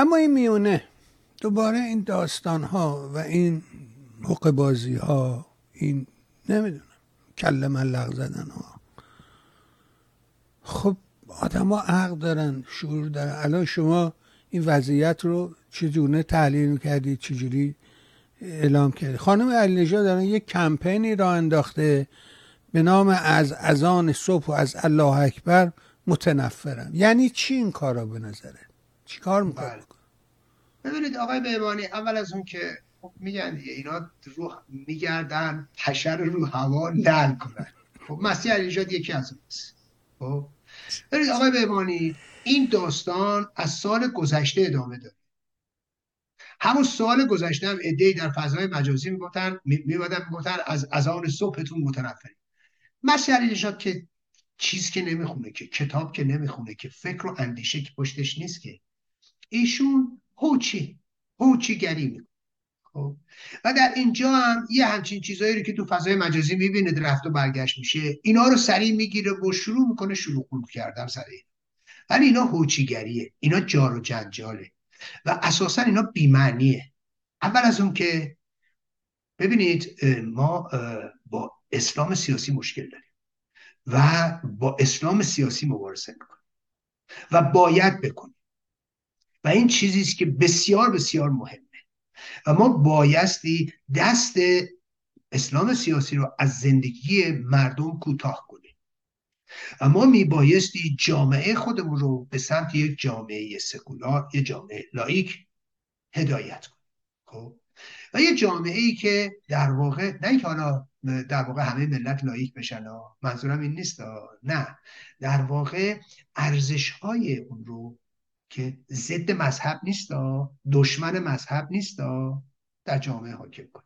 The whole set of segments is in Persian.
اما این میونه دوباره این داستان ها و این حق بازی ها این نمی‌دونم کل ملق زدن ها خب آدم ها عقل دارن شعور دارن. الان شما این وضعیت رو چجونه تحلیل می‌کردید چجوری اعلام کردید خانم علی دارن یک کمپینی را انداخته به نام از اذان صبح و از الله اکبر متنفرم یعنی چی این کارا به نظره چی کار می‌کنه بله. ببینید آقای بیمانی اول از اون که خب میگن دیگه اینا رو میگردن حشر رو هوا لل کنن. خب مسیح علی یکی از اونست خب ببینید آقای بیمانی این داستان از سال گذشته ادامه داره. همون سال گذشته هم ادهی در فضای مجازی می‌گفتن میبادن می‌گفتن از از آن صبحتون متنفرین. مسیح علی که چیز که نمی‌خونه که کتاب که نمی‌خونه که فکر و اندیشه که پشتش نیست که ایشون هوچی هوچی گری می‌کنه. خب. و در اینجا هم یه همچین چیزایی رو که تو فضای مجازی می‌بینه رفت و برگشت میشه. اینا رو سریع می‌گیره و شروع می‌کنه شروع کردن سریع ولی اینا هوچیگریه اینا جار و جنجاله. و اساسا اینا بیمعنیه. اول از اون که ببینید ما با اسلام سیاسی مشکل داریم. و با اسلام سیاسی مبارزه می‌کنیم. و باید بکنیم. و این چیزی است که بسیار بسیار مهمه. و ما بایستی دست اسلام سیاسی رو از زندگی مردم کوتاه کنیم. و ما میبایستی جامعه خودمون رو به سمت یک جامعه سکولار یک جامعه لایک هدایت کنیم. خب؟ و یه جامعه ای که در واقع نه که حالا در واقع همه ملت لایک بشن منظورم این نیست نه. در واقع ارزش های اون رو که ضد مذهب نیست دشمن مذهب نیست در جامعه حاکم کنه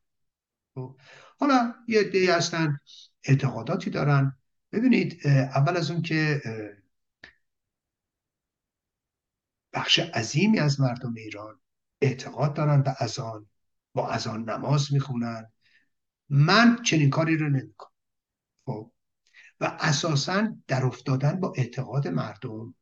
خب، حالا یه عده‌ای هستن اعتقاداتی دارن. ببینید اول از اون که بخش عظیمی از مردم ایران اعتقاد دارن به اذان با اذان نماز می‌خونن. من چنین کاری رو نمی‌کنم. خب. و اساسا در افتادن با اعتقاد مردم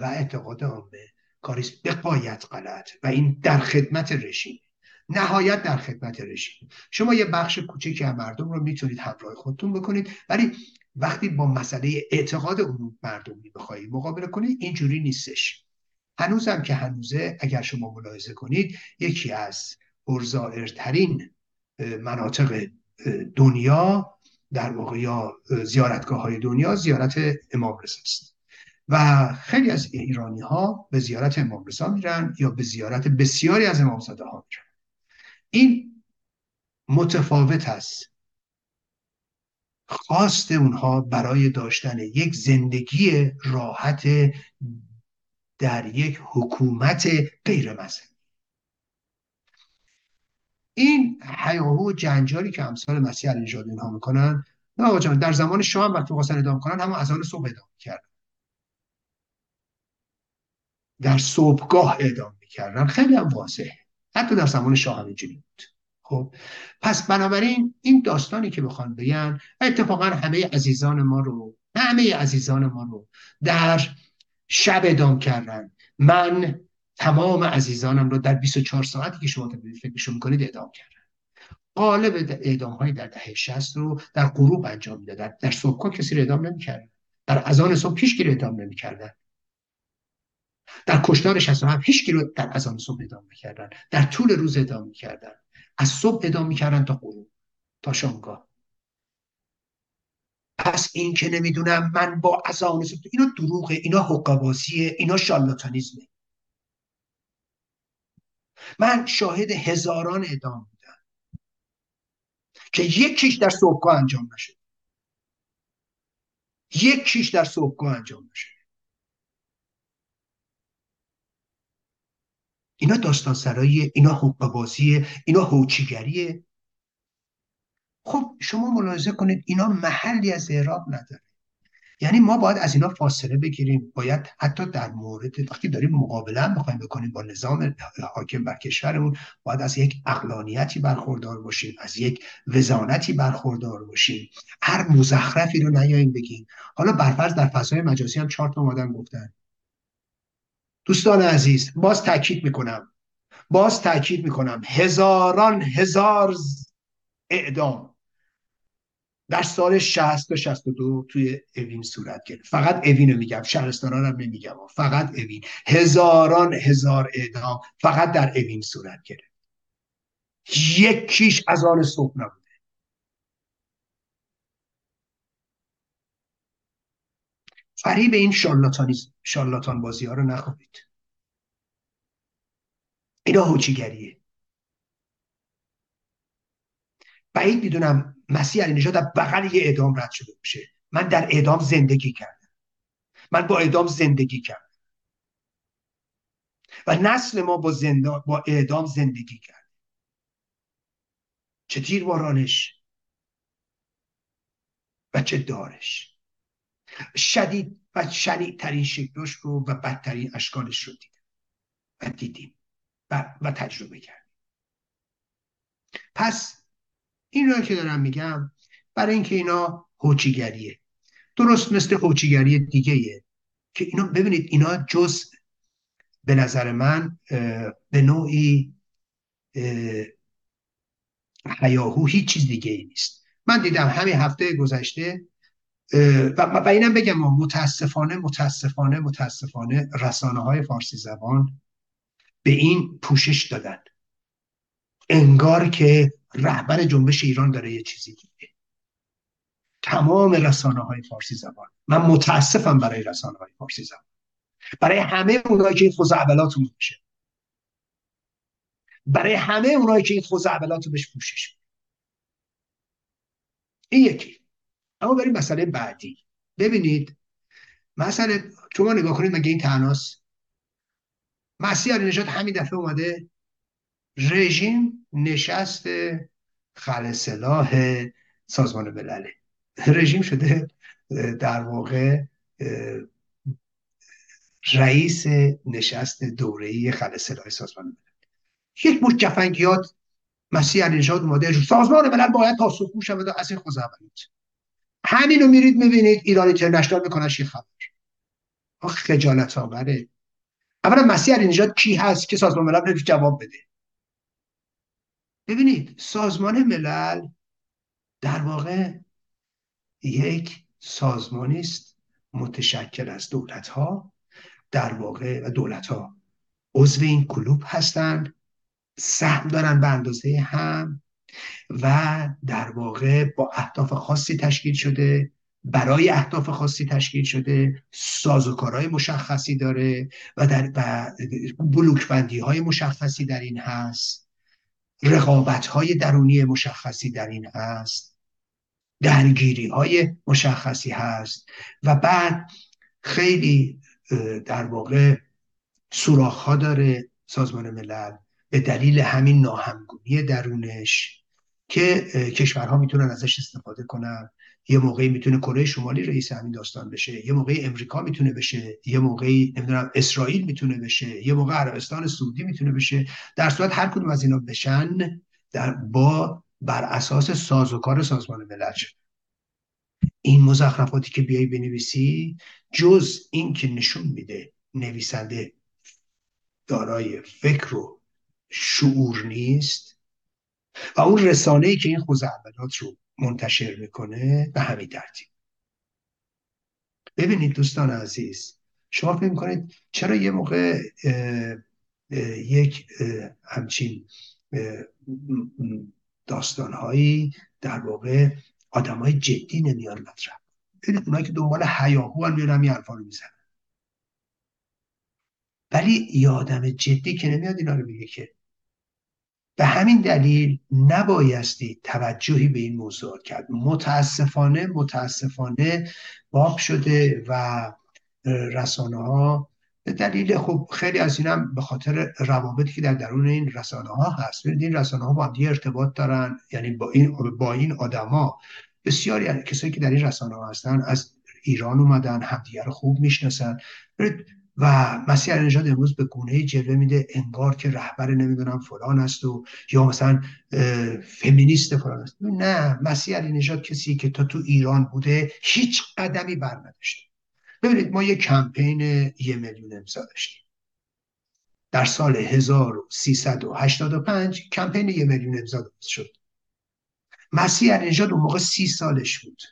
و اعتقاد عامه کاریست به قایت غلط و این در خدمت رژیم. نهایت در خدمت رژیم. شما یه بخش کوچکی از مردم رو می‌تونید همراه خودتون بکنید ولی وقتی با مسئله اعتقاد اون مردم بخواهی مقابله کنید اینجوری نیستش. هنوزم که هنوزه اگر شما ملاحظه کنید یکی از پرزائرترین مناطق دنیا در واقع یا زیارتگاه های دنیا زیارت امام رضا است و خیلی از ایرانی ها به زیارت امام رضا میرن یا به زیارت بسیاری از امامزاده ها میرن. این متفاوت است. خواست اونها برای داشتن یک زندگی راحت در یک حکومت غیر مذهبی این حیاهو و جنجالی که امثال مسیح علیه اینها می‌کنن نه آقا جان در زمان شما هم وقتی خواستن ادام کنن همون اذان صبح ادام کردن در صبحگاه اعدام می‌کردن. خیلی هم واضحه. حتی در زمان شاه هم اینجوری بود. خب پس بنابراین این داستانی که بخوان بگن اتفاقا همه عزیزان ما رو همه عزیزان ما رو در شب ادام کردن. من تمام عزیزانم رو در 24 ساعتی که شما فکرشو می‌کنید اعدام کردن. قالب اعدام های در دهه 60 رو در غروب انجام می‌دادن. در صبحگاه کسی رو اعدام نمی‌کردن. در اذان صبح هیچ کی اعدام نمی‌کردن. در کشتار 67 هیچ کی رو در اذان صبح اعدام می‌کردن. در طول روز اعدام می‌کردن. از صبح اعدام می‌کردن تا غروب تا شامگاه. پس این که نمی‌دونم من با اذان صبح اینا دروغه اینا حقبازیه اینا شالاتانیزمه. من شاهد هزاران اعدام بودم که یکیش در صبحگاه انجام نشد. یکیش در صبحگاه انجام نشد. اینا داستان سرایی اینا حقوق بازیه اینا هوچیگریه. خب شما ملاحظه کنید اینا محلی از اعراب نداره. یعنی ما باید از اینا فاصله بگیریم. باید حتی در مورد وقتی داریم مقابله هم بخوایم بکنیم با نظام حاکم بر کشورمون باید از یک اقلانیتی برخوردار باشیم از یک وزانتی برخوردار باشیم. هر مزخرفی رو نیاییم بگیم. حالا برفرض در فضای مجازی هم چهار تا گفتن. دوستان عزیز باز تاکید می‌کنم. باز تاکید می‌کنم. هزاران هزار اعدام در سال 60 تا 62 توی اوین صورت گرفت. فقط اوین رو میگم شهرستان هم نمیگم. فقط اوین. هزاران هزار اعدام فقط در اوین صورت گرفت. یکیش از آن صبح نبوده فریب این شالاتان بازی ها رو نخورید اینا هوچیگریه. بعید می‌دونم مسیح علی در بغل یه اعدام رد شده باشه من در اعدام زندگی کردم. من با اعدام زندگی کردم. و نسل ما با, زندان با اعدام زندگی کرد. چه تیربارانش و چه دارش. شدید و ترین شکلش رو و بدترین اشکالش رو دیدیم و دیدیم و, و تجربه کردیم. پس این رو که دارم میگم برای اینکه اینا هوچیگریه درست مثل هوچیگری دیگه که اینا ببینید اینا جز به نظر من به نوعی حیاهو هیچ چیز دیگه ای نیست. من دیدم همین هفته گذشته و, و اینم بگم متاسفانه متاسفانه متاسفانه رسانه های فارسی زبان به این پوشش دادن. انگار که رهبر جنبش ایران داره یه چیزی دیگه. تمام رسانه های فارسی زبان. من متاسفم برای رسانه های فارسی زبان. برای همه اونایی که این خوزعبلات رو میشه برای همه اونایی که این خوزعبلات رو بهش پوشش این یکی. اما بریم مسئله بعدی. ببینید مسئله شما نگاه کنید مگه این تناس؟ مسیح علی نجات همین دفعه اومده رژیم نشست خلصلاح سازمان ملله رژیم شده در واقع رئیس نشست دوره‌ای خلصلاح سازمان ملل. یک مش جفنگیات مسیح علی نژاد اومده سازمان ملل باید پاسخگو شود از این همین همینو میرید می‌بینید ایران اینترنشنال میکنش یه خبر؟ آخ خجالت آوره اولا مسیح علی کی هست که سازمان ملل جواب بده؟ ببینید سازمان ملل در واقع یک سازمانی است متشکل از دولت ها در واقع و دولت ها عضو این کلوب هستند سهم دارن به اندازه هم و در واقع با اهداف خاصی تشکیل شده برای اهداف خاصی تشکیل شده سازوکارهای مشخصی داره و در بلوکبندی های مشخصی در این هست رقابت های درونی مشخصی در این هست درگیری های مشخصی هست و بعد خیلی در واقع سوراخ ها داره سازمان ملل. به دلیل همین ناهمگونی درونش که کشورها می‌تونن ازش استفاده کنن. یه موقعی می‌تونه کره شمالی رئیس همین داستان بشه یه موقعی امریکا می‌تونه بشه یه موقعی نمی‌دونم اسرائیل می‌تونه بشه یه موقع عربستان سعودی می‌تونه بشه. در صورت هر کدوم از اینا بشن در با بر اساس سازوکار سازمان ملل شد. این مزخرفاتی که بیای بنویسی جز این که نشون میده نویسنده دارای فکر و شعور نیست و اون رسانه ای که این خوزعبلات رو منتشر می‌کنه به همین ترتیب. ببینید دوستان عزیز شما فکر کنید چرا یه موقع یک همچین داستانهایی در واقع آدم های جدی نمیان مطرح. ببینید اونایی که دنبال حیاهو هم میان همین حرفا رو می‌زنن. ولی یه آدم جدی که نمیاد اینا رو میگه که به همین دلیل نبایستی توجهی به این موضوع کرد. متاسفانه متاسفانه باب شده و رسانه ها به دلیل خب خیلی از اینم به خاطر روابطی که در درون این رسانه ها هست. ببینید این رسانه ها با هم ارتباط دارن یعنی با این با این آدما بسیاری کسایی که در این رسانه ها هستن از ایران اومدن همدیگه رو خوب می‌شناسن. و مسیح نژاد امروز به گونه جلوه میده انگار که رهبر نمی‌دونم فلان است و یا مثلا فمینیست فلان است. نه مسیح علی نژاد کسی که تا تو ایران بوده هیچ قدمی بر نداشته ببینید ما یه کمپین یه میلیون امضا داشتیم. در سال 1385 کمپین یه میلیون امضا شد. مسیح نژاد اون موقع سی سالش بود.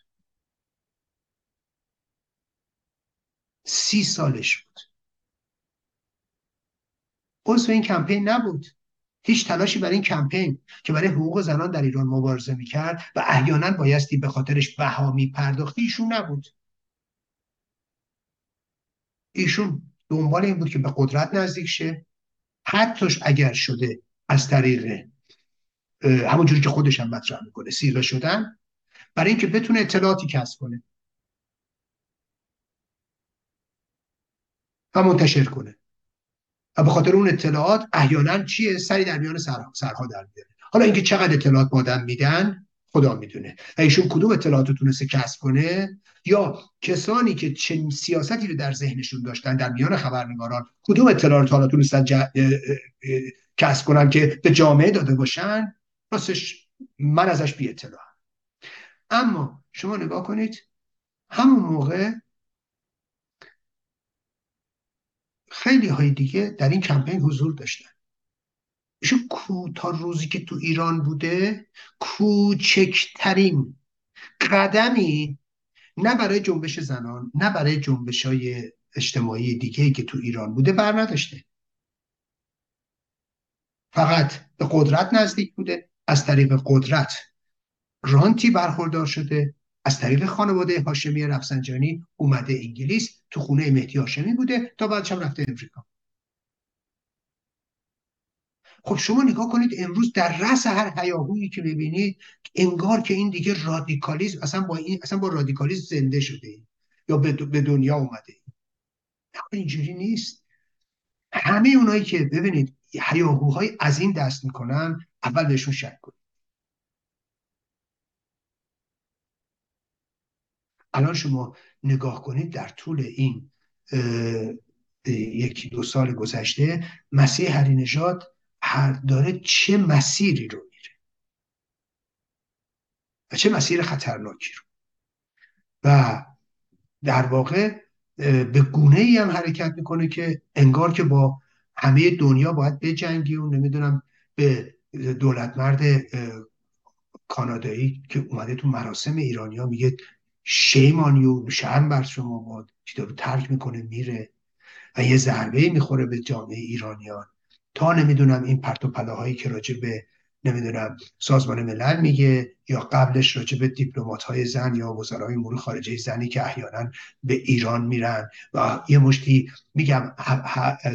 سی سالش بود. عضو این کمپین نبود. هیچ تلاشی برای این کمپین که برای حقوق زنان در ایران مبارزه می‌کرد و احیانا بایستی به خاطرش بها پرداختی ایشون نبود. ایشون دنبال این بود که به قدرت نزدیک شه. حتیش اگر شده از طریق همونجوری که خودش هم مطرح می‌کنه سیغه شدن برای اینکه بتونه اطلاعاتی کسب کنه. و منتشر کنه. و به خاطر اون اطلاعات احیانا چیه سری در میان سرها در میاره. حالا اینکه چقدر اطلاعات مادم میدن خدا می‌دونه. و ایشون کدوم اطلاعات رو تونسته کسب کنه؟ یا کسانی که چه سیاستی رو در ذهنشون داشتن در میان خبرنگاران کدوم اطلاعات حالا تونستن کسب کنن که به جامعه داده باشن؟ راستش من ازش بی اطلاع اما شما نگاه کنید همون موقع خیلی های دیگه در این کمپین حضور داشتن. ایشون تا روزی که تو ایران بوده کوچکترین قدمی نه برای جنبش زنان نه برای جنبش های اجتماعی دیگه که تو ایران بوده بر نداشته فقط به قدرت نزدیک بوده از طریق قدرت. رانتی برخوردار شده. از طریق خانواده هاشمی رفسنجانی اومده انگلیس تو خونه مهدی هاشمی بوده تا بعدش هم رفته امریکا. خب شما نگاه کنید امروز در رأس هر هیاهویی که ببینید انگار که این دیگه رادیکالیزم اصلا با این اصلا با رادیکالیزم زنده شده. یا به دنیا اومده اینجوری نیست. همه اونایی که ببینید هیاهوهای از این دست می‌کنن اول بهشون شک کنید الان شما نگاه کنید در طول این یکی دو سال گذشته مسیح هری نژاد هر داره چه مسیری رو میره و چه مسیر خطرناکی رو. و در واقع به گونه ای هم حرکت می‌کنه که انگار که با همه دنیا باید بجنگی و نمی‌دونم به دولت مرد کانادایی که اومده تو مراسم ایرانیا میگه شیمانیو شرم بر شما باد. رو ترک می‌کنه میره و یه ضربه می‌خوره به جامعه ایرانیان. تا نمی‌دونم این پرت و پلاهایی که راجع به نمی‌دونم سازمان ملل میگه یا قبلش راجع به دیپلمات های زن یا وزرای امور خارجه زنی که احیانا به ایران میرن. و یه مشتی میگم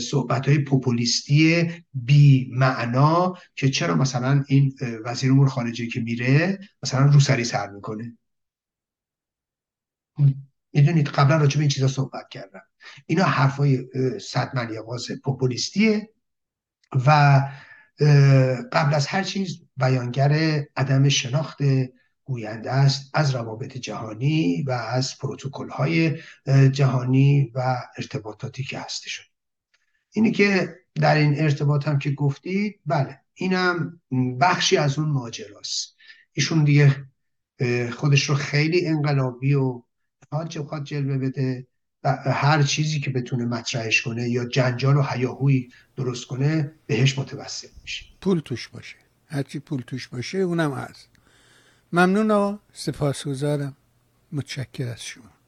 صحبت های پوپولیستی بی معنا که چرا مثلا این وزیر امور خارجه که میره مثلا روسری سر می‌کنه. می‌دونید قبلا راجع به این چیزا صحبت کردم. اینا حرفای صد ملیاواز پوپولیستیه و قبل از هر چیز بیانگر عدم شناخت گوینده است از روابط جهانی و از پروتکل های جهانی و ارتباطاتی که هستشون اینی که در این ارتباط هم که گفتید بله اینم بخشی از اون ماجراست. ایشون دیگه خودش رو خیلی انقلابی و حاج بخواد جلوه بده و هر چیزی که بتونه مطرحش کنه یا جنجال و حیاهوی درست کنه بهش متوسل میشه. پول توش باشه. هرچی پول توش باشه اونم هست. ممنون و سپاسگزارم. متشکر از شما.